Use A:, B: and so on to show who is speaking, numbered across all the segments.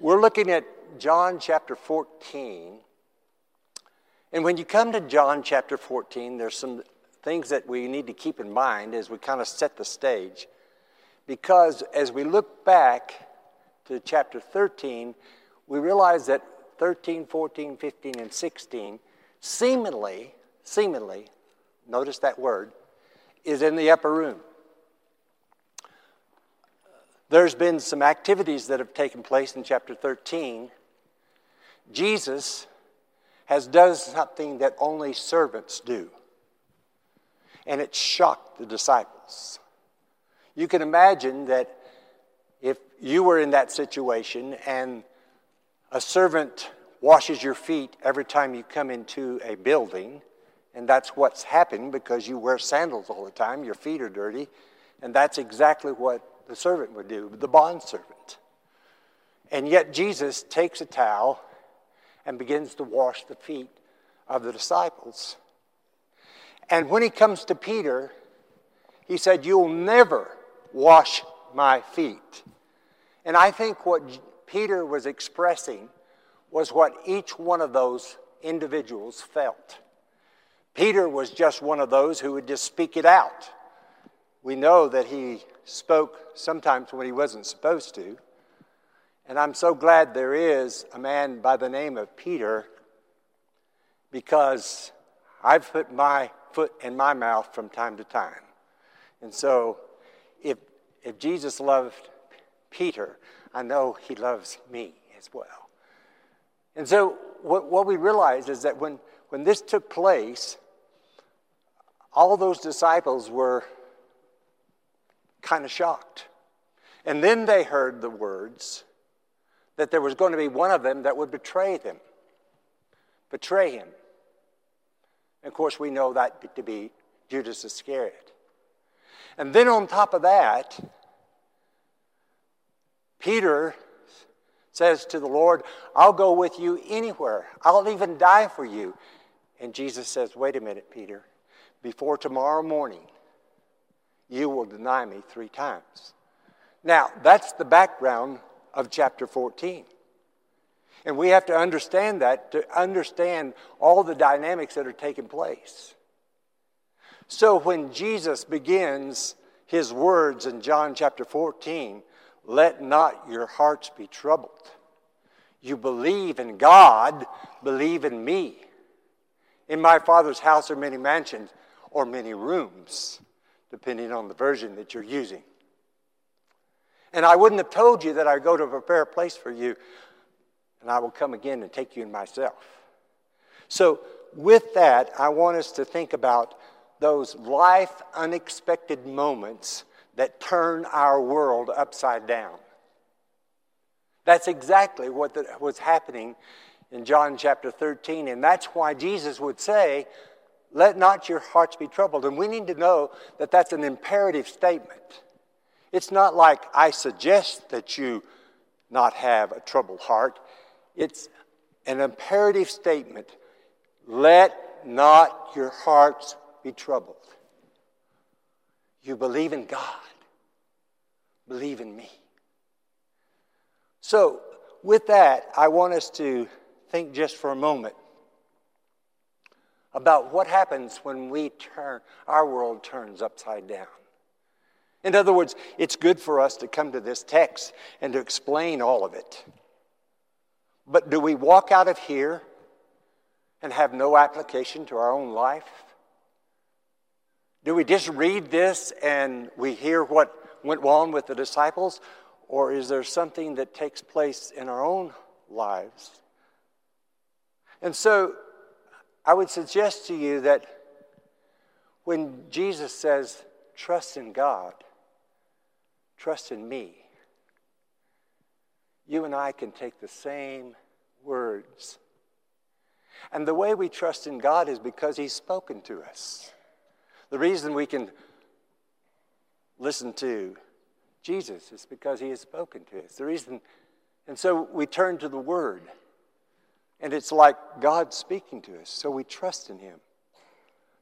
A: We're looking at John chapter 14. And when you come to John chapter 14, there's some things that we need to keep in mind as we kind of set the stage. Because as we look back to chapter 13, we realize that 13, 14, 15, and 16 seemingly, seemingly, notice that word, is in the upper room. There's been some activities that have taken place in chapter 13. Jesus has done something that only servants do, and it shocked the disciples. You can imagine that if you were in that situation and a servant washes your feet every time you come into a building, and that's what's happened because you wear sandals all the time, your feet are dirty, and that's exactly what the servant would do, the bond servant. And yet Jesus takes a towel and begins to wash the feet of the disciples. And when he comes to Peter, he said, You'll never wash my feet. And I think what Peter was expressing was what each one of those individuals felt. Peter was just one of those who would just speak it out. We know that he spoke sometimes when he wasn't supposed to. And I'm so glad there is a man by the name of Peter because I've put my foot in my mouth from time to time. And so if, if Jesus loved Peter, I know he loves me as well. And so what, what we realize is that when, when this took place, all those disciples were kind of shocked. And then they heard the words that there was going to be one of them that would betray them, betray him. And of course, we know that to be Judas Iscariot. And then on top of that, Peter says to the Lord, I'll go with you anywhere. I'll even die for you. And Jesus says, Wait a minute, Peter. Before tomorrow morning, you will deny me three times. Now, that's the background of chapter 14. And we have to understand that to understand all the dynamics that are taking place. So when Jesus begins his words in John chapter 14, let not your hearts be troubled. You believe in God, believe in me. In my Father's house are many mansions or many rooms depending on the version that you're using. And I wouldn't have told you that I go to prepare a place for you, and I will come again and take you in myself. So, with that, I want us to think about those life unexpected moments that turn our world upside down. That's exactly what was happening in John chapter 13, and that's why Jesus would say, let not your hearts be troubled. And we need to know that that's an imperative statement. It's not like I suggest that you not have a troubled heart. It's an imperative statement. Let not your hearts be troubled. You believe in God, believe in me. So, with that, I want us to think just for a moment about what happens when we turn, our world turns upside down. In other words, it's good for us to come to this text and to explain all of it. But do we walk out of here and have no application to our own life? Do we just read this and we hear what went wrong with the disciples? Or is there something that takes place in our own lives? And so I would suggest to you that when Jesus says, trust in God, trust in me, you and I can take the same words. And the way we trust in God is because He's spoken to us. The reason we can listen to Jesus is because He has spoken to us. The reason, and so we turn to the Word. And it's like God speaking to us, so we trust in Him.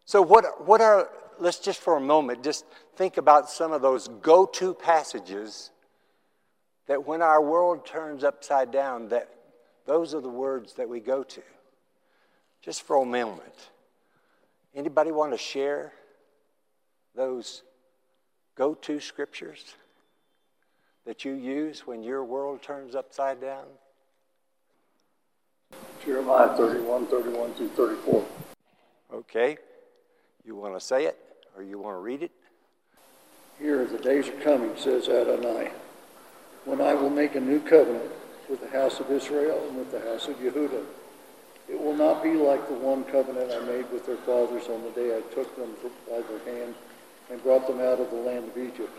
A: So, what, what are, let's just for a moment just think about some of those go to passages that when our world turns upside down, that those are the words that we go to. Just for a moment. Anybody want to share those go-to scriptures that you use when your world turns upside down?
B: Jeremiah 31, 31 through 34.
A: Okay. You want to say it or you want to read it?
B: Here the days are coming, says Adonai, when I will make a new covenant with the house of Israel and with the house of Yehudah. It will not be like the one covenant I made with their fathers on the day I took them by their hand and brought them out of the land of Egypt,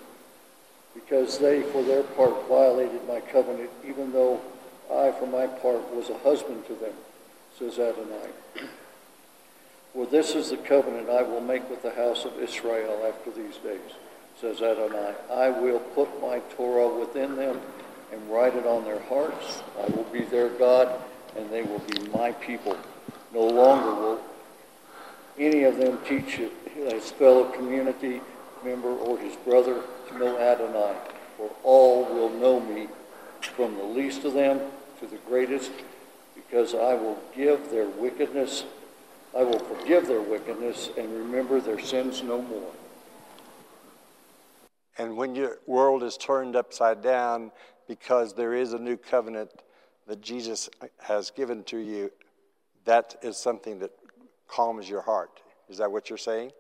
B: because they, for their part, violated my covenant, even though I, for my part, was a husband to them, says Adonai. For this is the covenant I will make with the house of Israel after these days, says Adonai. I will put my Torah within them and write it on their hearts. I will be their God, and they will be my people. No longer will any of them teach his fellow community member or his brother to know Adonai, for all will know me, from the least of them to the greatest, because I will give their wickedness I will forgive their wickedness and remember their sins no more.
A: And when your world is turned upside down because there is a new covenant that Jesus has given to you, that is something that calms your heart. Is that what you're saying?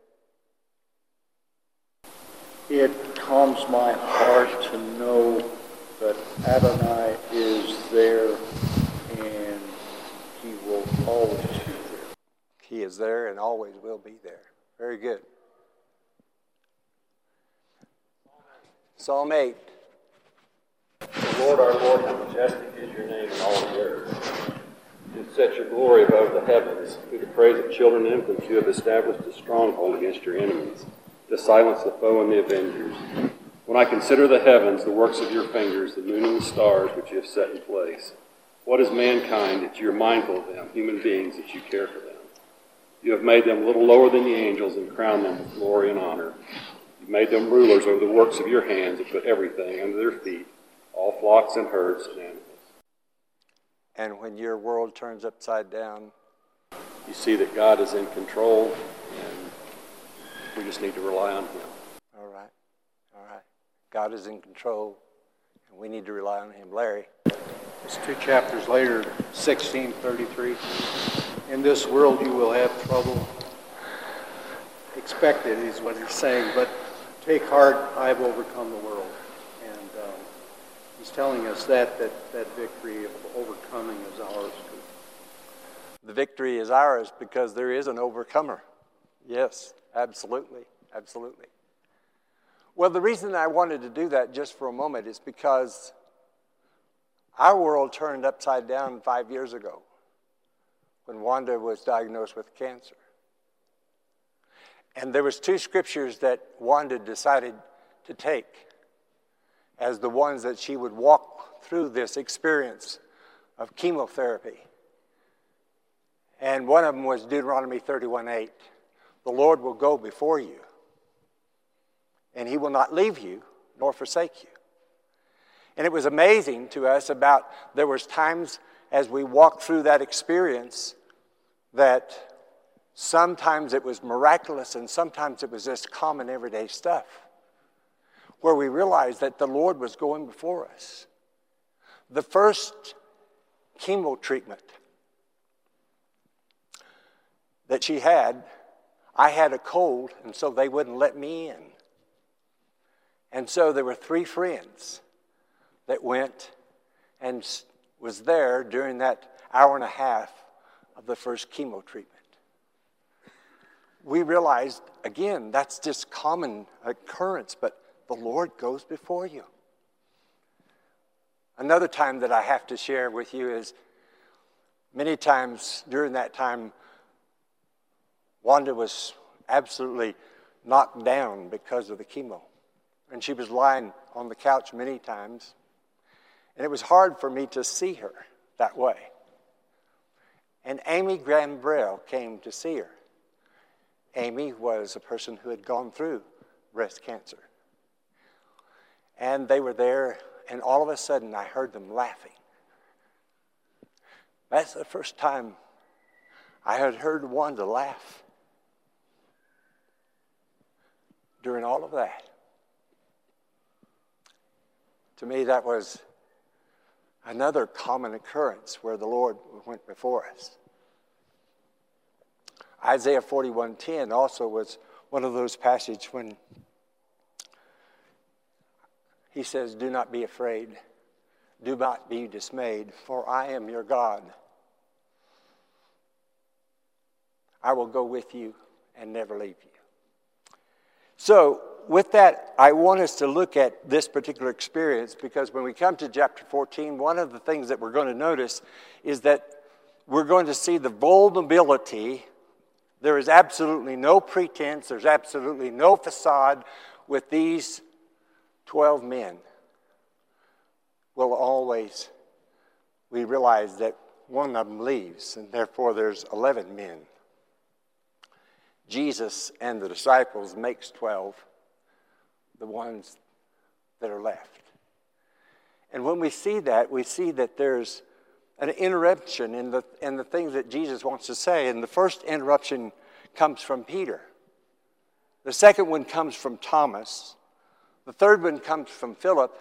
B: It calms my heart to know that Adonai is there and he will always be there.
A: he is there and always will be there. Very good. Psalm 8.
C: The Lord our Lord, how majestic is your name in all the earth. You have set your glory above the heavens. Through the praise of children and infants, you have established a stronghold against your enemies, to silence the foe and the avengers. When I consider the heavens, the works of your fingers, the moon and the stars which you have set in place, what is mankind that you are mindful of them, human beings that you care for them? You have made them a little lower than the angels and crowned them with glory and honor. You made them rulers over the works of your hands and put everything under their feet, all flocks and herds and animals.
A: And when your world turns upside down,
C: you see that God is in control and we just need to rely on Him.
A: All right. All right. God is in control and we need to rely on Him. Larry.
D: It's two chapters later, 1633. In this world you will have trouble. Expected is what he's saying, but take heart, I've overcome the world. And um, he's telling us that, that that victory of overcoming is ours.
A: The victory is ours because there is an overcomer. Yes, absolutely, absolutely. Well, the reason I wanted to do that just for a moment is because our world turned upside down five years ago when Wanda was diagnosed with cancer. And there was two scriptures that Wanda decided to take as the ones that she would walk through this experience of chemotherapy. And one of them was Deuteronomy 31:8. The Lord will go before you, and he will not leave you nor forsake you. And it was amazing to us about there was times as we walked through that experience that sometimes it was miraculous and sometimes it was just common everyday stuff where we realized that the Lord was going before us. The first chemo treatment that she had, I had a cold, and so they wouldn't let me in. And so there were three friends that went and was there during that hour and a half of the first chemo treatment. We realized, again, that's just common occurrence, but the Lord goes before you. Another time that I have to share with you is many times during that time, Wanda was absolutely knocked down because of the chemo. And she was lying on the couch many times. And it was hard for me to see her that way. And Amy Gambrell came to see her. Amy was a person who had gone through breast cancer. And they were there, and all of a sudden I heard them laughing. That's the first time I had heard Wanda laugh during all of that. To me, that was another common occurrence where the Lord went before us. Isaiah 41:10 also was one of those passages when he says, Do not be afraid. Do not be dismayed, for I am your God. I will go with you and never leave you. So, with that, I want us to look at this particular experience because when we come to chapter 14, one of the things that we're going to notice is that we're going to see the vulnerability. There is absolutely no pretense, there's absolutely no facade with these 12 men will always, we realize that one of them leaves, and therefore there's 11 men. Jesus and the disciples makes 12, the ones that are left. And when we see that, we see that there's an interruption in the, in the things that Jesus wants to say. And the first interruption comes from Peter. The second one comes from Thomas. The third one comes from Philip,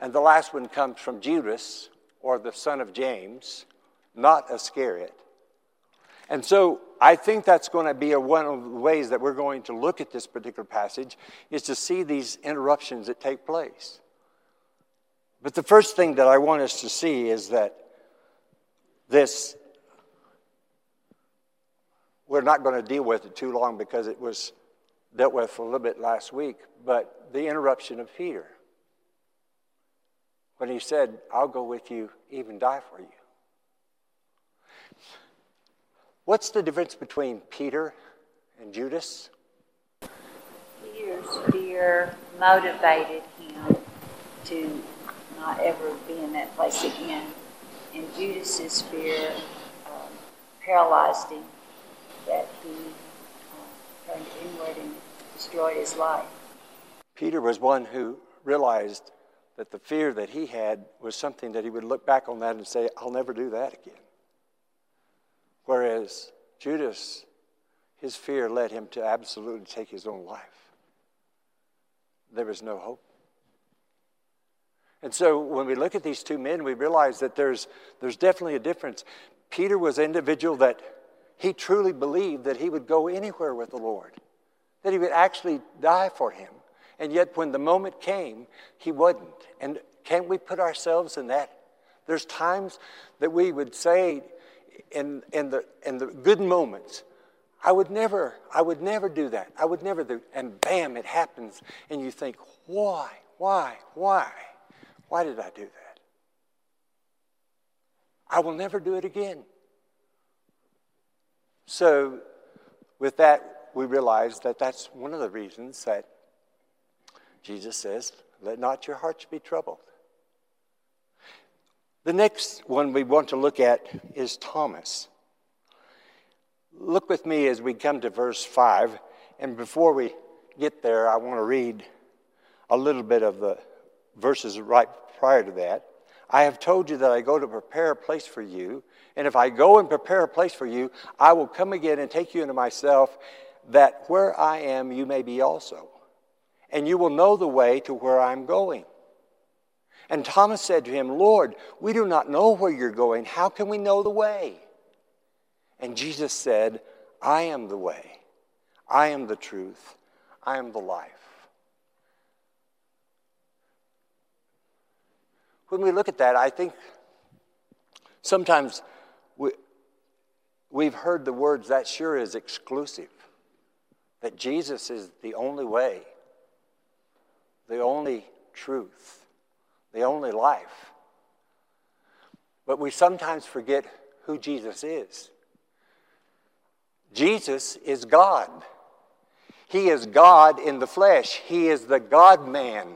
A: and the last one comes from Judas, or the son of James, not Iscariot. And so I think that's going to be a, one of the ways that we're going to look at this particular passage is to see these interruptions that take place. But the first thing that I want us to see is that this, we're not going to deal with it too long because it was dealt with a little bit last week, but the interruption of Peter. When he said, I'll go with you, even die for you. What's the difference between Peter and Judas?
E: Peter's fear motivated him to not ever be in that place again. And Judas's fear um, paralyzed him that he uh, turned inward and destroyed his life.
A: Peter was one who realized that the fear that he had was something that he would look back on that and say, I'll never do that again. Whereas Judas, his fear led him to absolutely take his own life. There was no hope. And so when we look at these two men, we realize that there's, there's definitely a difference. Peter was an individual that he truly believed that he would go anywhere with the Lord that he would actually die for him. And yet, when the moment came, he wouldn't. And can't we put ourselves in that? There's times that we would say in, in, the, in the good moments, I would never, I would never do that. I would never do, and bam, it happens. And you think, why, why, why? Why did I do that? I will never do it again. So, with that, we realize that that's one of the reasons that Jesus says, Let not your hearts be troubled. The next one we want to look at is Thomas. Look with me as we come to verse 5. And before we get there, I want to read a little bit of the verses right prior to that. I have told you that I go to prepare a place for you. And if I go and prepare a place for you, I will come again and take you into myself, that where I am, you may be also. And you will know the way to where I'm going. And Thomas said to him, Lord, we do not know where you're going. How can we know the way? And Jesus said, I am the way. I am the truth. I am the life. When we look at that, I think sometimes we, we've heard the words, that sure is exclusive that Jesus is the only way, the only truth, the only life. But we sometimes forget who Jesus is. Jesus is God. He is God in the flesh. He is the God man.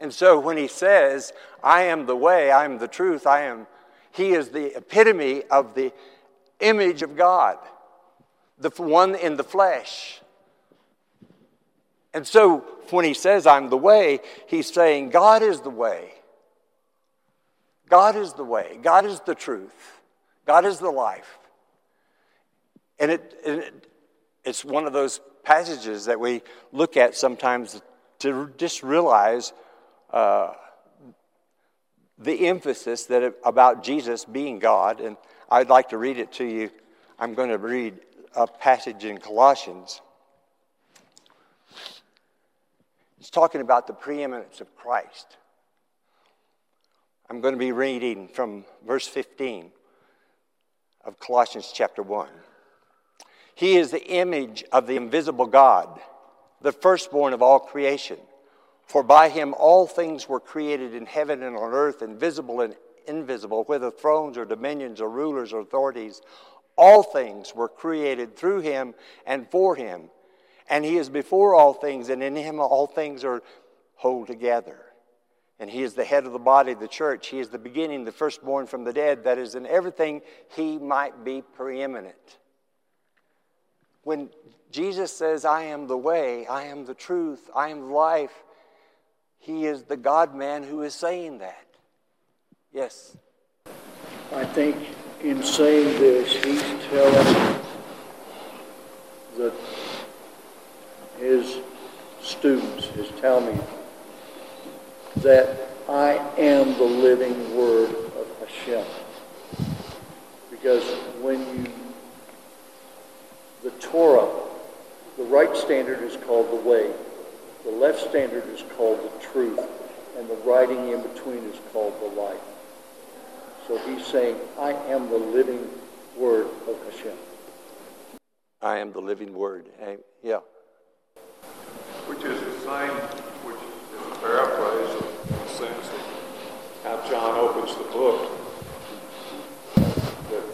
A: And so when he says, I am the way, I am the truth, I am, he is the epitome of the image of God the one in the flesh. And so when he says, I'm the way, he's saying, God is the way. God is the way. God is the truth. God is the life. And it, it, it's one of those passages that we look at sometimes to just realize uh, the emphasis that about Jesus being God. And I'd like to read it to you. I'm going to read a passage in Colossians. It's talking about the preeminence of Christ. I'm going to be reading from verse 15 of Colossians chapter 1. He is the image of the invisible God, the firstborn of all creation. For by him all things were created in heaven and on earth, invisible and invisible, whether thrones or dominions or rulers or authorities. All things were created through him and for him. And he is before all things, and in him all things are whole together. And he is the head of the body, the church. He is the beginning, the firstborn from the dead, that is, in everything he might be preeminent. When Jesus says, I am the way, I am the truth, I am life, he is the God man who is saying that. Yes.
B: I think in saying this, he's telling the, his students, his Talmud, that I am the living word of Hashem. Because when you, the Torah, the right standard is called the way, the left standard is called the truth, and the writing in between is called the life. So he's saying, I am the living word of Hashem.
A: I am the living word. Yeah.
F: Which is a paraphrase in the sense that how John opens the book. That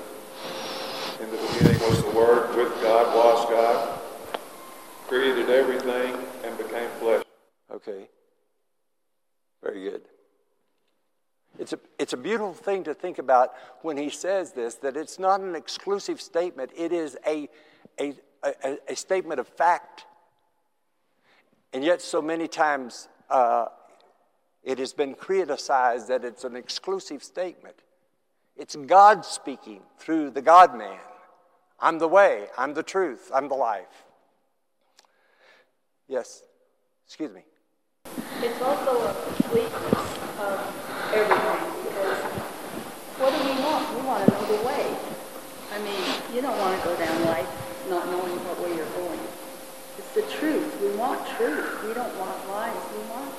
F: in the beginning was the Word, with God was God, created everything and became flesh.
A: Okay. Very good. It's a, it's a beautiful thing to think about when he says this that it's not an exclusive statement, it is a, a, a, a statement of fact. And yet, so many times uh, it has been criticized that it's an exclusive statement. It's God speaking through the God man. I'm the way, I'm the truth, I'm the life. Yes, excuse me.
G: It's also a completeness of everything because what do we want? We want to know the way. I mean, you don't want to go down life not knowing what way you're going. The truth. We want truth. We don't want lies. We want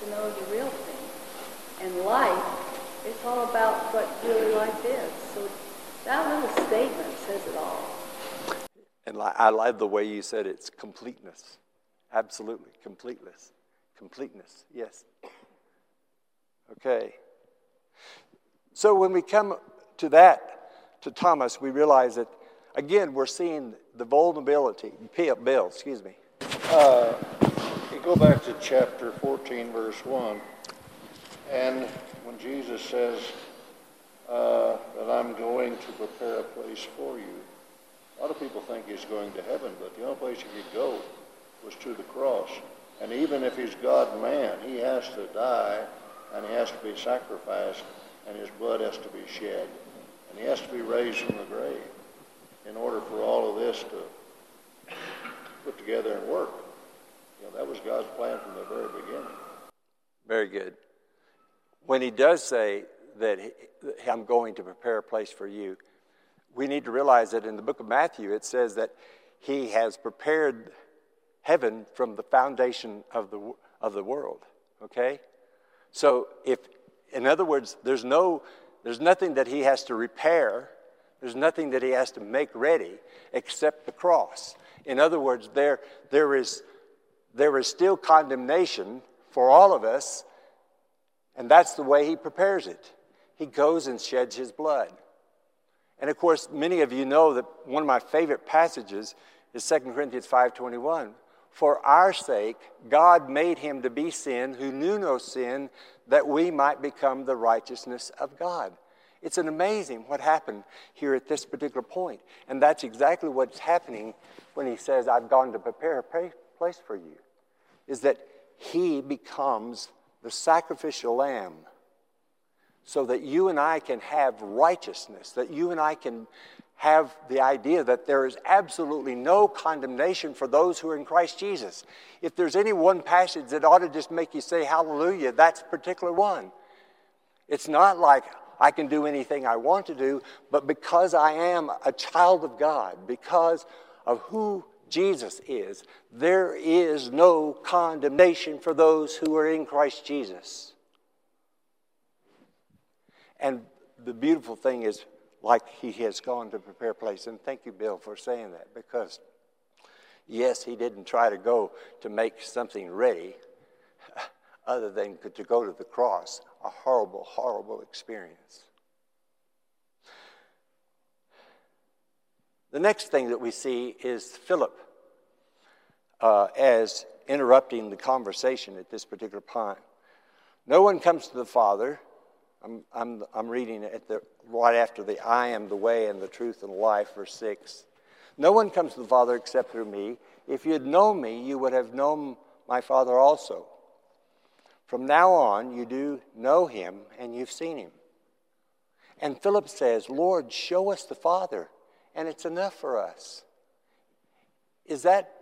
G: to know the real thing. And life, it's all about what really life is. So that little statement says it all.
A: And I love the way you said it's completeness. Absolutely, completeness. Completeness, yes. Okay. So when we come to that, to Thomas, we realize that, again, we're seeing the vulnerability. Bill, excuse me.
B: Uh, you go back to chapter 14, verse 1, and when Jesus says uh, that I'm going to prepare a place for you, a lot of people think he's going to heaven, but the only place he could go was to the cross. And even if he's God man, he has to die and he has to be sacrificed, and his blood has to be shed, and he has to be raised from the grave in order for all of this to put together and work. You know, that was God's plan from the very beginning.
A: Very good. When he does say that he, I'm going to prepare a place for you, we need to realize that in the book of Matthew it says that he has prepared heaven from the foundation of the, of the world. Okay? So if, in other words, there's no, there's nothing that he has to repair, there's nothing that he has to make ready except the cross. In other words, there, there, is, there is still condemnation for all of us, and that's the way he prepares it. He goes and sheds his blood. And of course, many of you know that one of my favorite passages is 2 Corinthians 5:21, for our sake, God made him to be sin who knew no sin, that we might become the righteousness of God. It's an amazing what happened here at this particular point. And that's exactly what's happening when he says, I've gone to prepare a place for you. is that he becomes the sacrificial lamb so that you and I can have righteousness, that you and I can have the idea that there is absolutely no condemnation for those who are in Christ Jesus. If there's any one passage that ought to just make you say hallelujah, that's a particular one. It's not like I can do anything I want to do, but because I am a child of God, because of who Jesus is, there is no condemnation for those who are in Christ Jesus. And the beautiful thing is, like he has gone to prepare a place. And thank you, Bill, for saying that because, yes, he didn't try to go to make something ready other than to go to the cross. A horrible, horrible experience. The next thing that we see is Philip uh, as interrupting the conversation at this particular point. No one comes to the Father I'm, I'm, I'm reading it the, right after the I am the way and the truth and the life, verse 6. No one comes to the Father except through me. If you had known me, you would have known my Father also. From now on, you do know him and you've seen him. And Philip says, Lord, show us the Father, and it's enough for us. Is that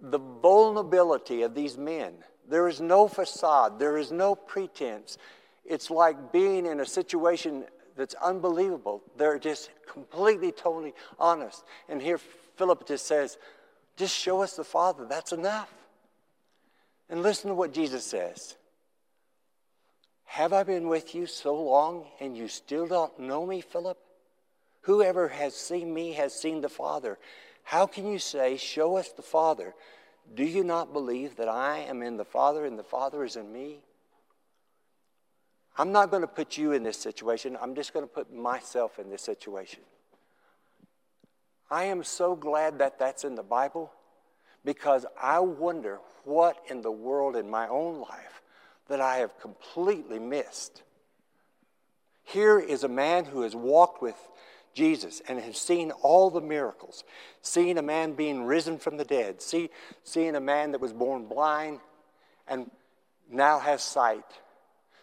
A: the vulnerability of these men? There is no facade, there is no pretense. It's like being in a situation that's unbelievable. They're just completely, totally honest. And here Philip just says, just show us the Father. That's enough. And listen to what Jesus says. Have I been with you so long and you still don't know me, Philip? Whoever has seen me has seen the Father. How can you say, Show us the Father? Do you not believe that I am in the Father and the Father is in me? I'm not going to put you in this situation. I'm just going to put myself in this situation. I am so glad that that's in the Bible because I wonder what in the world in my own life that I have completely missed. Here is a man who has walked with Jesus and has seen all the miracles, seen a man being risen from the dead, see, seeing a man that was born blind and now has sight,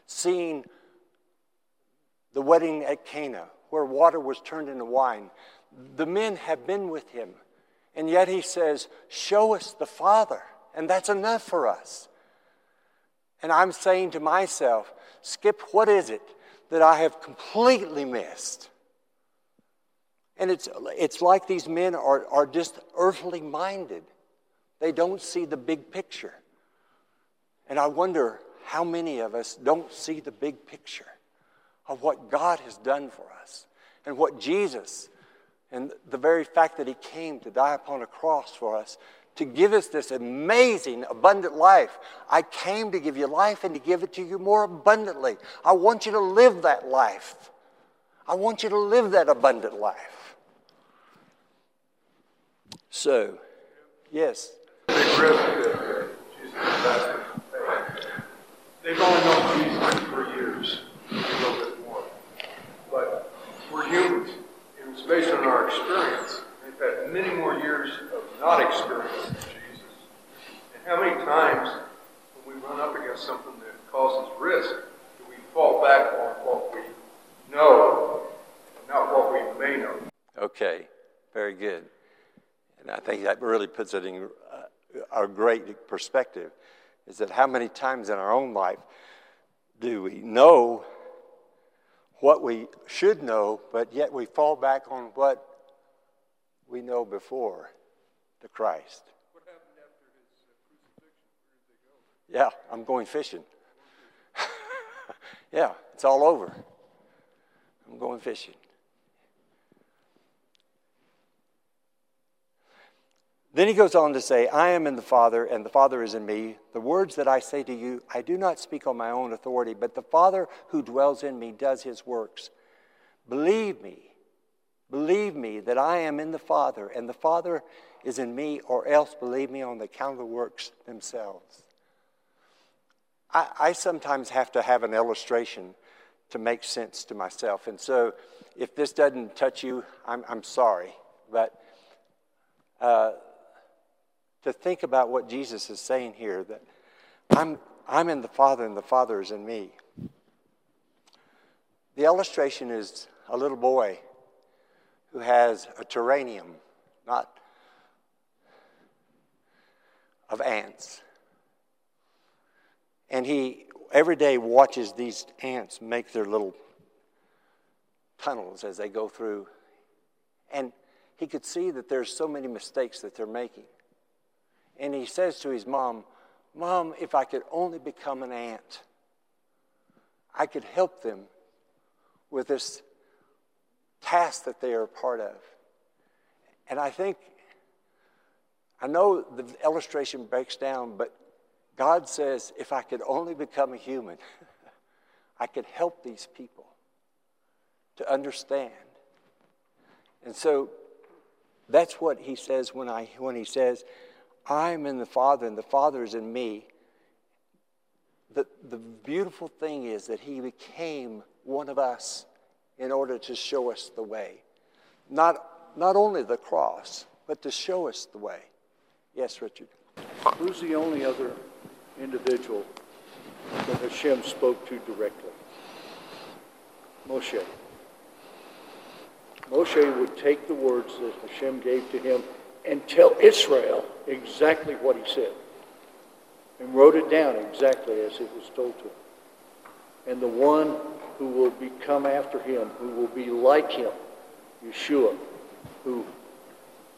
A: seeing the wedding at Cana where water was turned into wine. The men have been with him, and yet he says, Show us the Father, and that's enough for us. And I'm saying to myself, Skip, what is it that I have completely missed? And it's, it's like these men are, are just earthly minded. They don't see the big picture. And I wonder how many of us don't see the big picture of what God has done for us and what Jesus, and the very fact that He came to die upon a cross for us, to give us this amazing, abundant life. I came to give you life and to give it to you more abundantly. I want you to live that life. I want you to live that abundant life. So, yes.
F: They've only known Jesus for years, a little bit more. But we're humans. It was based on our experience. They've had many more years of not experiencing Jesus. And how many times when we run up against something that causes risk, do we fall back on what we know and not what we may know?
A: Okay, very good. And I think that really puts it in uh, a great perspective is that how many times in our own life do we know what we should know, but yet we fall back on what we know before the Christ?
F: What happened after his uh, crucifixion? Where did they go?
A: Yeah, I'm going fishing. yeah, it's all over. I'm going fishing. Then he goes on to say, I am in the Father, and the Father is in me. The words that I say to you, I do not speak on my own authority, but the Father who dwells in me does his works. Believe me, believe me that I am in the Father, and the Father is in me, or else believe me on the account of the works themselves. I, I sometimes have to have an illustration to make sense to myself. And so if this doesn't touch you, I'm, I'm sorry. But uh, to think about what Jesus is saying here that I'm, I'm in the Father and the Father is in me. The illustration is a little boy who has a terrarium, not of ants. And he every day watches these ants make their little tunnels as they go through. And he could see that there's so many mistakes that they're making. And he says to his mom, Mom, if I could only become an ant, I could help them with this task that they are a part of. And I think, I know the illustration breaks down, but God says, if I could only become a human, I could help these people to understand. And so that's what he says when, I, when he says, I'm in the Father and the Father is in me. The, the beautiful thing is that he became one of us in order to show us the way. Not, not only the cross, but to show us the way. Yes, Richard.
B: Who's the only other individual that Hashem spoke to directly? Moshe. Moshe would take the words that Hashem gave to him and tell Israel exactly what he said and wrote it down exactly as it was told to him. And the one who will become after him, who will be like him, Yeshua, who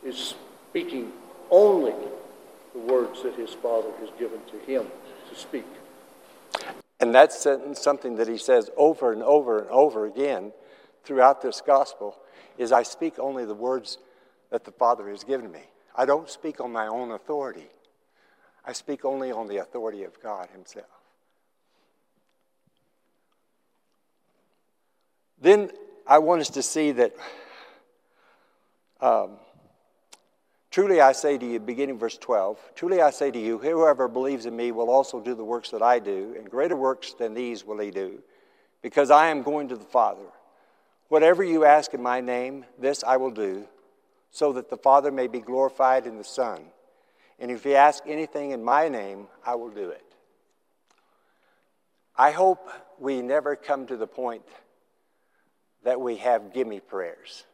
B: is speaking only the words that his Father has given to him to speak.
A: And that's something that he says over and over and over again throughout this gospel is I speak only the words that the Father has given me. I don't speak on my own authority. I speak only on the authority of God himself. Then I want us to see that um, truly I say to you, beginning verse 12, truly I say to you, whoever believes in me will also do the works that I do, and greater works than these will he do, because I am going to the Father. Whatever you ask in my name, this I will do, so that the Father may be glorified in the Son. And if you ask anything in my name, I will do it. I hope we never come to the point that we have gimme prayers.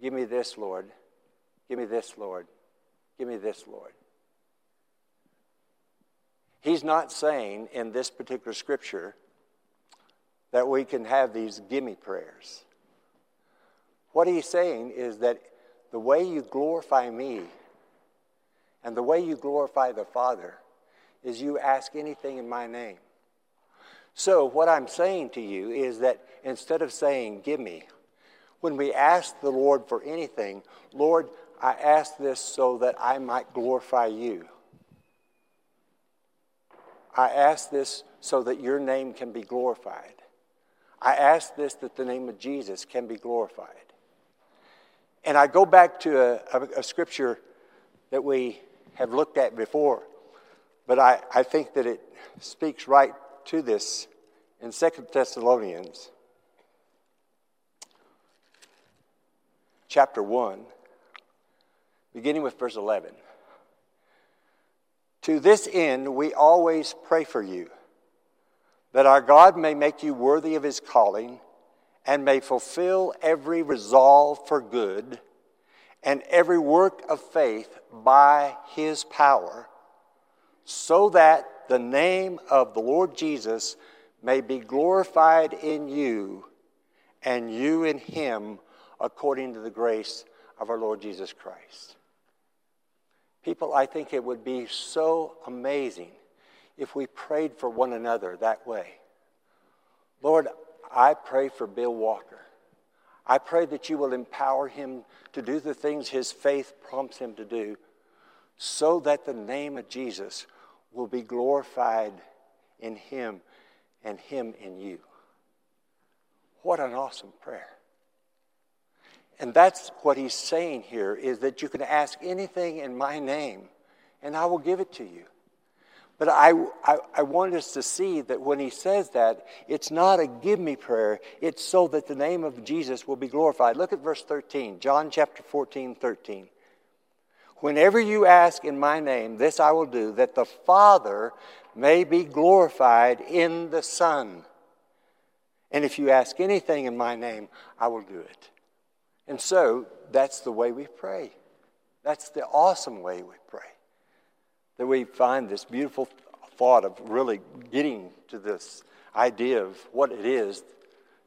A: Give me this, Lord. Give me this, Lord. Give me this, Lord. He's not saying in this particular scripture that we can have these gimme prayers. What he's saying is that the way you glorify me and the way you glorify the Father is you ask anything in my name. So, what I'm saying to you is that instead of saying, Give me, when we ask the Lord for anything, Lord, I ask this so that I might glorify you. I ask this so that your name can be glorified. I ask this that the name of Jesus can be glorified. And I go back to a, a, a scripture that we have looked at before, but I, I think that it speaks right to this in Second Thessalonians chapter 1, beginning with verse 11. To this end, we always pray for you, that our God may make you worthy of his calling and may fulfill every resolve for good and every work of faith by his power, so that the name of the Lord Jesus may be glorified in you and you in him according to the grace of our Lord Jesus Christ. People, I think it would be so amazing if we prayed for one another that way. Lord, I pray for Bill Walker. I pray that you will empower him to do the things his faith prompts him to do so that the name of Jesus will be glorified in him and him in you. What an awesome prayer. And that's what he's saying here is that you can ask anything in my name and I will give it to you. But I, I, I, want us to see that when he says that, it's not a give me prayer, it's so that the name of Jesus will be glorified. Look at verse 13, John chapter 14, 13. Whenever you ask in my name, this I will do, that the Father may be glorified in the Son. And if you ask anything in my name, I will do it. And so that's the way we pray. That's the awesome way we pray. That we find this beautiful thought of really getting to this idea of what it is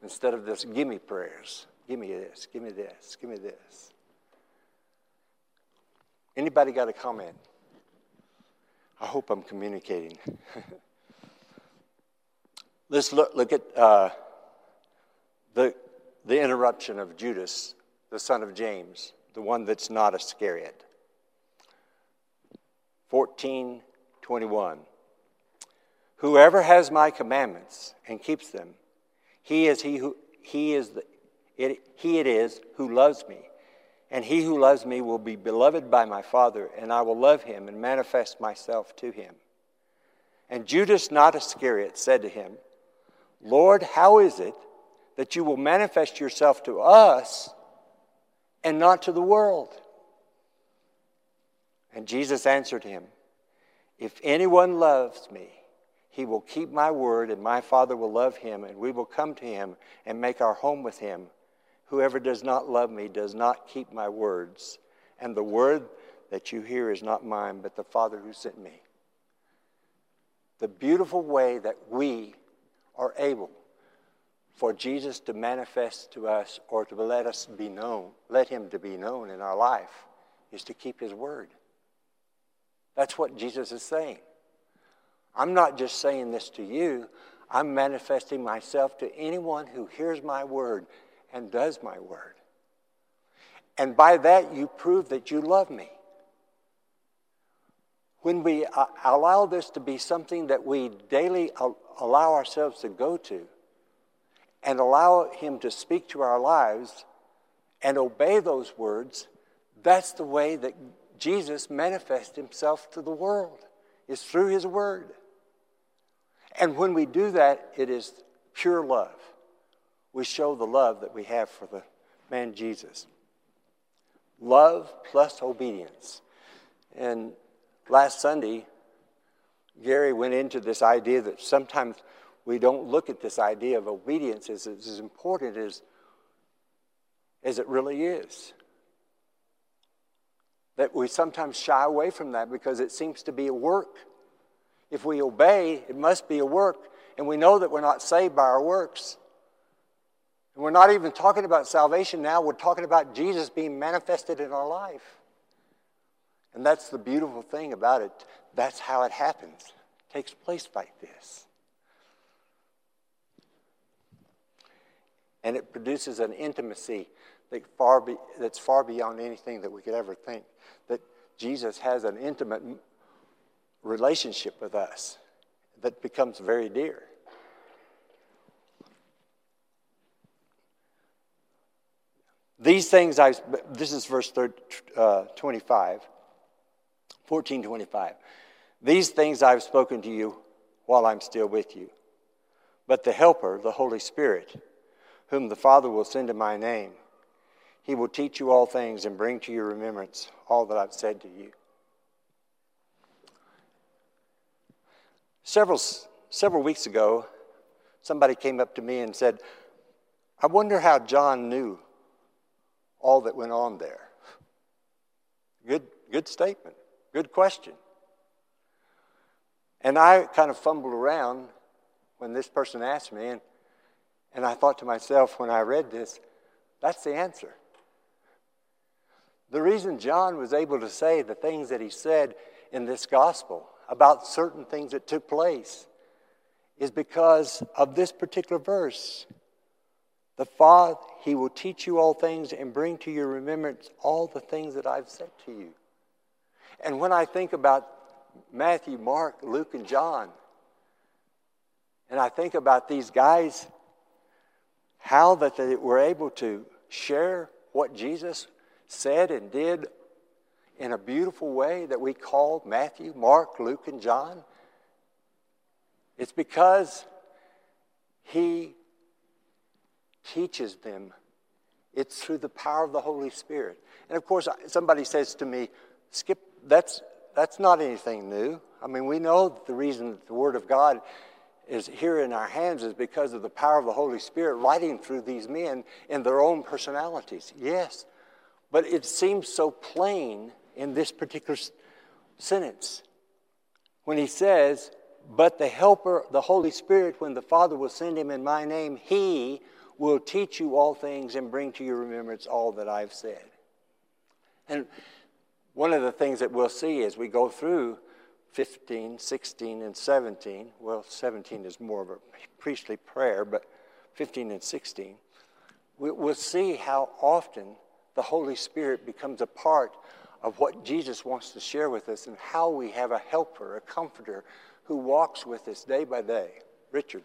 A: instead of this gimme prayers. Give me this, give me this, give me this. Anybody got a comment? I hope I'm communicating. Let's look, look at uh, the, the interruption of Judas, the son of James, the one that's not Iscariot. 1421. Whoever has my commandments and keeps them, he is he who he is the, it, he it is who loves me. And he who loves me will be beloved by my Father, and I will love him and manifest myself to him. And Judas, not Iscariot, said to him, Lord, how is it that you will manifest yourself to us and not to the world? And Jesus answered him, If anyone loves me, he will keep my word, and my Father will love him, and we will come to him and make our home with him. Whoever does not love me does not keep my words, and the word that you hear is not mine, but the Father who sent me. The beautiful way that we are able for Jesus to manifest to us or to let us be known, let him to be known in our life, is to keep his word. That's what Jesus is saying. I'm not just saying this to you, I'm manifesting myself to anyone who hears my word and does my word. And by that, you prove that you love me. When we uh, allow this to be something that we daily allow ourselves to go to and allow Him to speak to our lives and obey those words, that's the way that Jesus manifests Himself to the world, is through His Word. And when we do that, it is pure love. We show the love that we have for the man Jesus. Love plus obedience. And last Sunday, Gary went into this idea that sometimes we don't look at this idea of obedience as, as important as, as it really is. That we sometimes shy away from that because it seems to be a work. If we obey, it must be a work. And we know that we're not saved by our works. And we're not even talking about salvation now, we're talking about Jesus being manifested in our life. And that's the beautiful thing about it. That's how it happens. It takes place like this. And it produces an intimacy that far be, that's far beyond anything that we could ever think. That Jesus has an intimate relationship with us that becomes very dear. These things I, this is verse 30, uh, 25, 14, 25. These things I've spoken to you while I'm still with you. But the Helper, the Holy Spirit, whom the Father will send in my name, he will teach you all things and bring to your remembrance all that I've said to you. Several, several weeks ago, somebody came up to me and said, I wonder how John knew all that went on there? Good, good statement. Good question. And I kind of fumbled around when this person asked me, and, and I thought to myself when I read this, that's the answer. The reason John was able to say the things that he said in this gospel about certain things that took place is because of this particular verse. The Father, He will teach you all things and bring to your remembrance all the things that I've said to you. And when I think about Matthew, Mark, Luke, and John, and I think about these guys, how that they were able to share what Jesus said and did in a beautiful way that we call Matthew, Mark, Luke, and John, it's because he teaches them. It's through the power of the Holy Spirit. And of course, somebody says to me, skip, that's, that's not anything new. I mean, we know the reason that the Word of God is here in our hands is because of the power of the Holy Spirit writing through these men in their own personalities. Yes. But it seems so plain in this particular sentence when he says, But the Helper, the Holy Spirit, when the Father will send him in my name, he will teach you all things and bring to your remembrance all that I've said. And one of the things that we'll see as we go through 15, 16, and 17, well, 17 is more of a priestly prayer, but 15 and 16, we'll see how often the Holy Spirit becomes a part of what Jesus wants to share with us and how we have a helper, a comforter who walks with us day by day. Richard.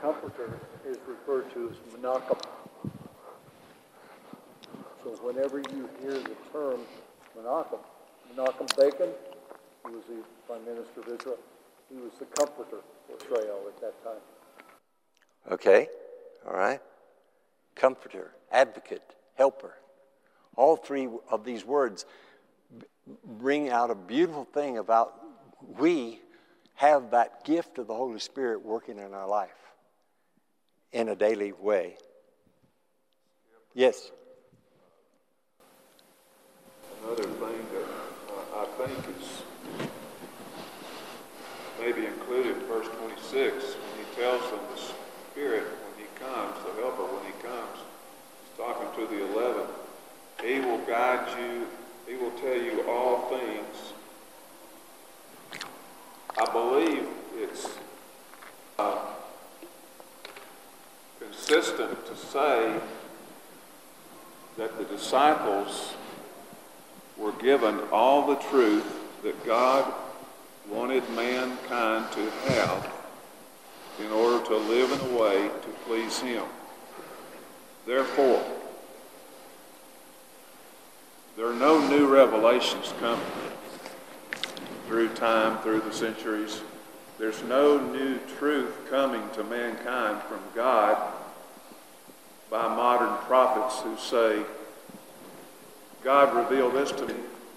B: Comforter is referred to as Menachem. So whenever you hear the term Menachem, Menachem Begin, he was the Prime Minister of Israel, he was the comforter for Israel at that time.
A: Okay, all right. Comforter, advocate, helper. All three of these words bring out a beautiful thing about we have that gift of the Holy Spirit working in our life in a daily way. Yes.
H: Another thing that uh, I think is maybe included in verse 26 when he tells them the Spirit, when he comes, the Helper, when he comes, he's talking to the eleven. He will guide you, he will tell you all things. I believe it's uh, consistent to say that the disciples were given all the truth that God wanted mankind to have in order to live in a way to please Him. Therefore, there are no new revelations coming through time, through the centuries. There's no new truth coming to mankind from God by modern prophets who say, God revealed this to me.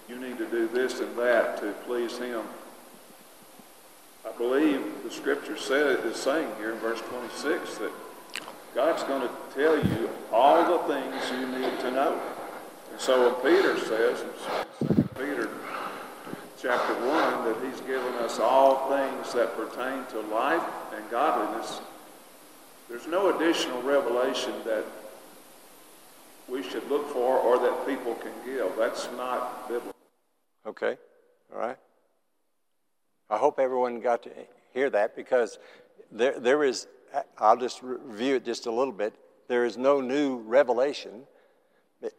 H: You need to do this and that to please Him. Believe the scripture said, is saying here in verse 26 that God's going to tell you all the things you need to know. And so when Peter says in 2 Peter chapter 1 that he's given us all things that pertain to life and godliness, there's no additional revelation that we should look for or that people can give. That's not biblical.
A: Okay, all right. I hope everyone got to hear that because there, there is, I'll just review it just a little bit. There is no new revelation.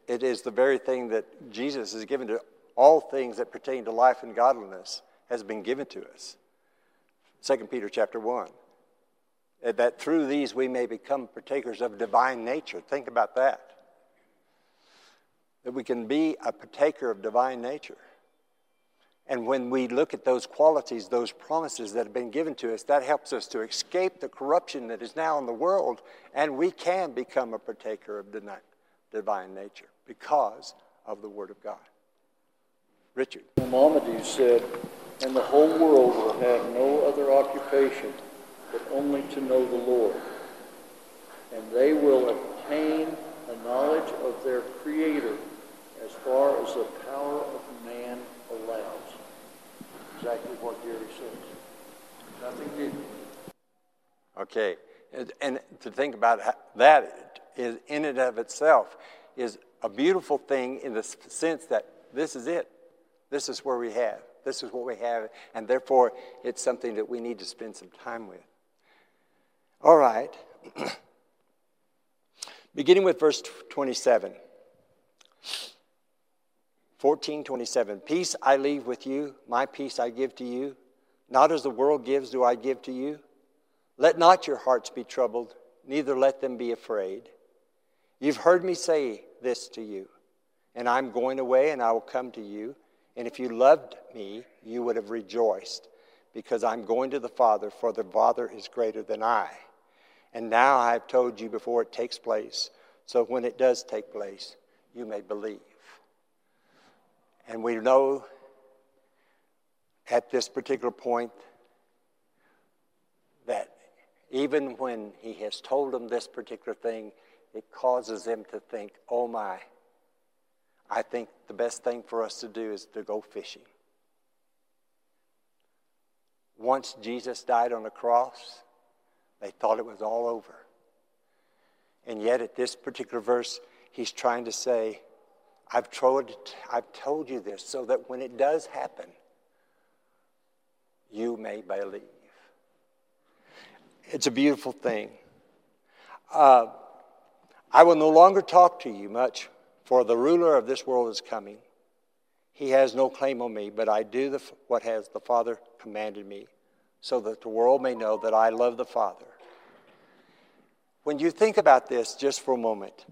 A: It is the very thing that Jesus has given to all things that pertain to life and godliness has been given to us. 2 Peter chapter 1. That through these we may become partakers of divine nature. Think about that. That we can be a partaker of divine nature. And when we look at those qualities, those promises that have been given to us, that helps us to escape the corruption that is now in the world, and we can become a partaker of divine nature because of the Word of God. Richard.
B: Maimonides said, and the whole world will have no other occupation but only to know the Lord. And they will obtain a knowledge of their Creator as far as the power of man allows exactly what Gary says. Nothing new.
A: Okay, and, and to think about that is in and of itself is a beautiful thing in the sense that this is it. This is where we have. This is what we have, and therefore it's something that we need to spend some time with. All right. Beginning with verse 27. 1427 Peace I leave with you, my peace I give to you. Not as the world gives, do I give to you. Let not your hearts be troubled, neither let them be afraid. You've heard me say this to you, and I'm going away, and I will come to you. And if you loved me, you would have rejoiced, because I'm going to the Father, for the Father is greater than I. And now I have told you before it takes place, so when it does take place, you may believe. And we know at this particular point that even when he has told them this particular thing, it causes them to think, oh my, I think the best thing for us to do is to go fishing. Once Jesus died on the cross, they thought it was all over. And yet, at this particular verse, he's trying to say, I've told, I've told you this so that when it does happen, you may believe. It's a beautiful thing. Uh, I will no longer talk to you much, for the ruler of this world is coming. He has no claim on me, but I do the, what has the Father commanded me, so that the world may know that I love the Father. When you think about this just for a moment,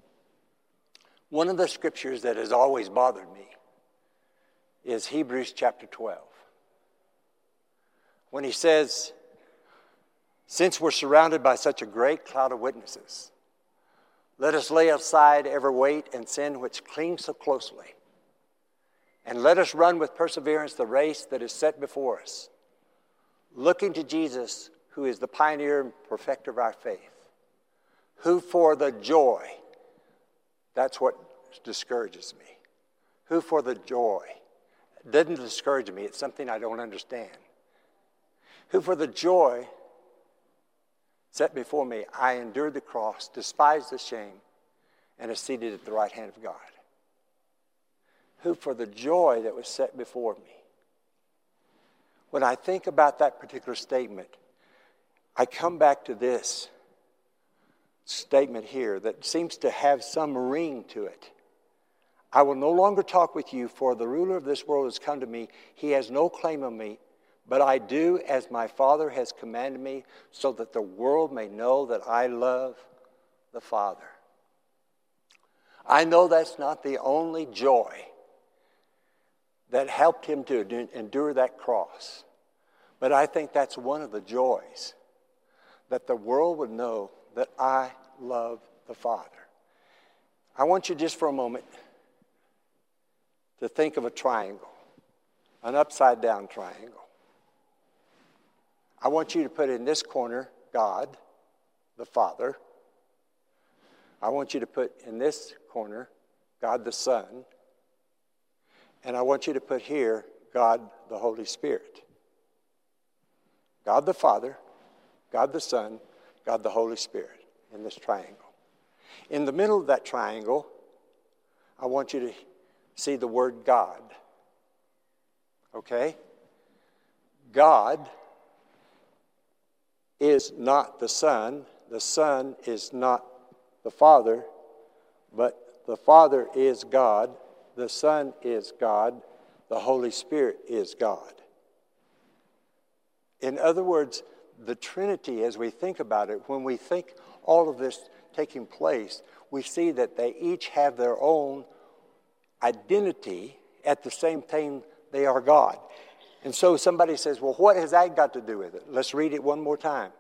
A: one of the scriptures that has always bothered me is Hebrews chapter 12. When he says, Since we're surrounded by such a great cloud of witnesses, let us lay aside every weight and sin which clings so closely, and let us run with perseverance the race that is set before us, looking to Jesus, who is the pioneer and perfecter of our faith, who for the joy, that's what discourages me, who for the joy, doesn't discourage me, it's something I don't understand, who for the joy set before me, I endured the cross, despised the shame, and is seated at the right hand of God. Who, for the joy that was set before me. When I think about that particular statement, I come back to this statement here that seems to have some ring to it. I will no longer talk with you, for the ruler of this world has come to me. He has no claim on me, but I do as my Father has commanded me, so that the world may know that I love the Father. I know that's not the only joy that helped him to endure that cross, but I think that's one of the joys that the world would know that I love the Father. I want you just for a moment to think of a triangle, an upside down triangle. I want you to put in this corner God, the Father. I want you to put in this corner God the Son. And I want you to put here God the Holy Spirit. God the Father, God the Son, God the Holy Spirit in this triangle. In the middle of that triangle, I want you to see the word God. Okay? God is not the Son, the Son is not the Father, but the Father is God, the Son is God, the Holy Spirit is God. In other words, the Trinity, as we think about it, when we think all of this taking place, we see that they each have their own identity at the same time they are God. And so somebody says, well, what has that got to do with it? Let's read it one more time.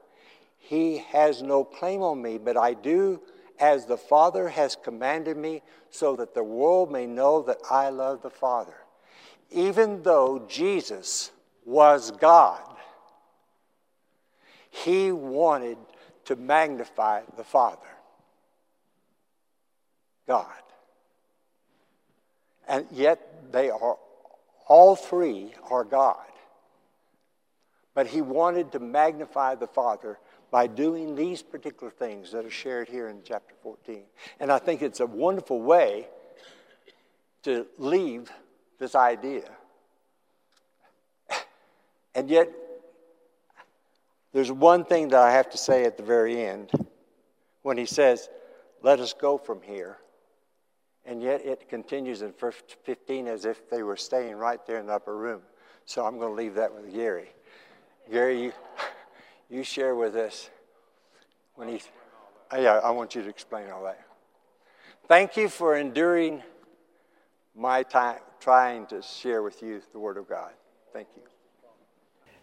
A: He has no claim on me, but I do as the Father has commanded me, so that the world may know that I love the Father. Even though Jesus was God, he wanted to magnify the Father. God. And yet they are all three are God. But he wanted to magnify the Father by doing these particular things that are shared here in chapter 14. And I think it's a wonderful way to leave this idea. And yet, there's one thing that I have to say at the very end when he says, Let us go from here. And yet it continues in verse 15 as if they were staying right there in the upper room. So I'm going to leave that with Gary. Gary, you, you share with us when he. Uh, yeah, I want you to explain all that. Thank you for enduring my time trying to share with you the Word of God. Thank you.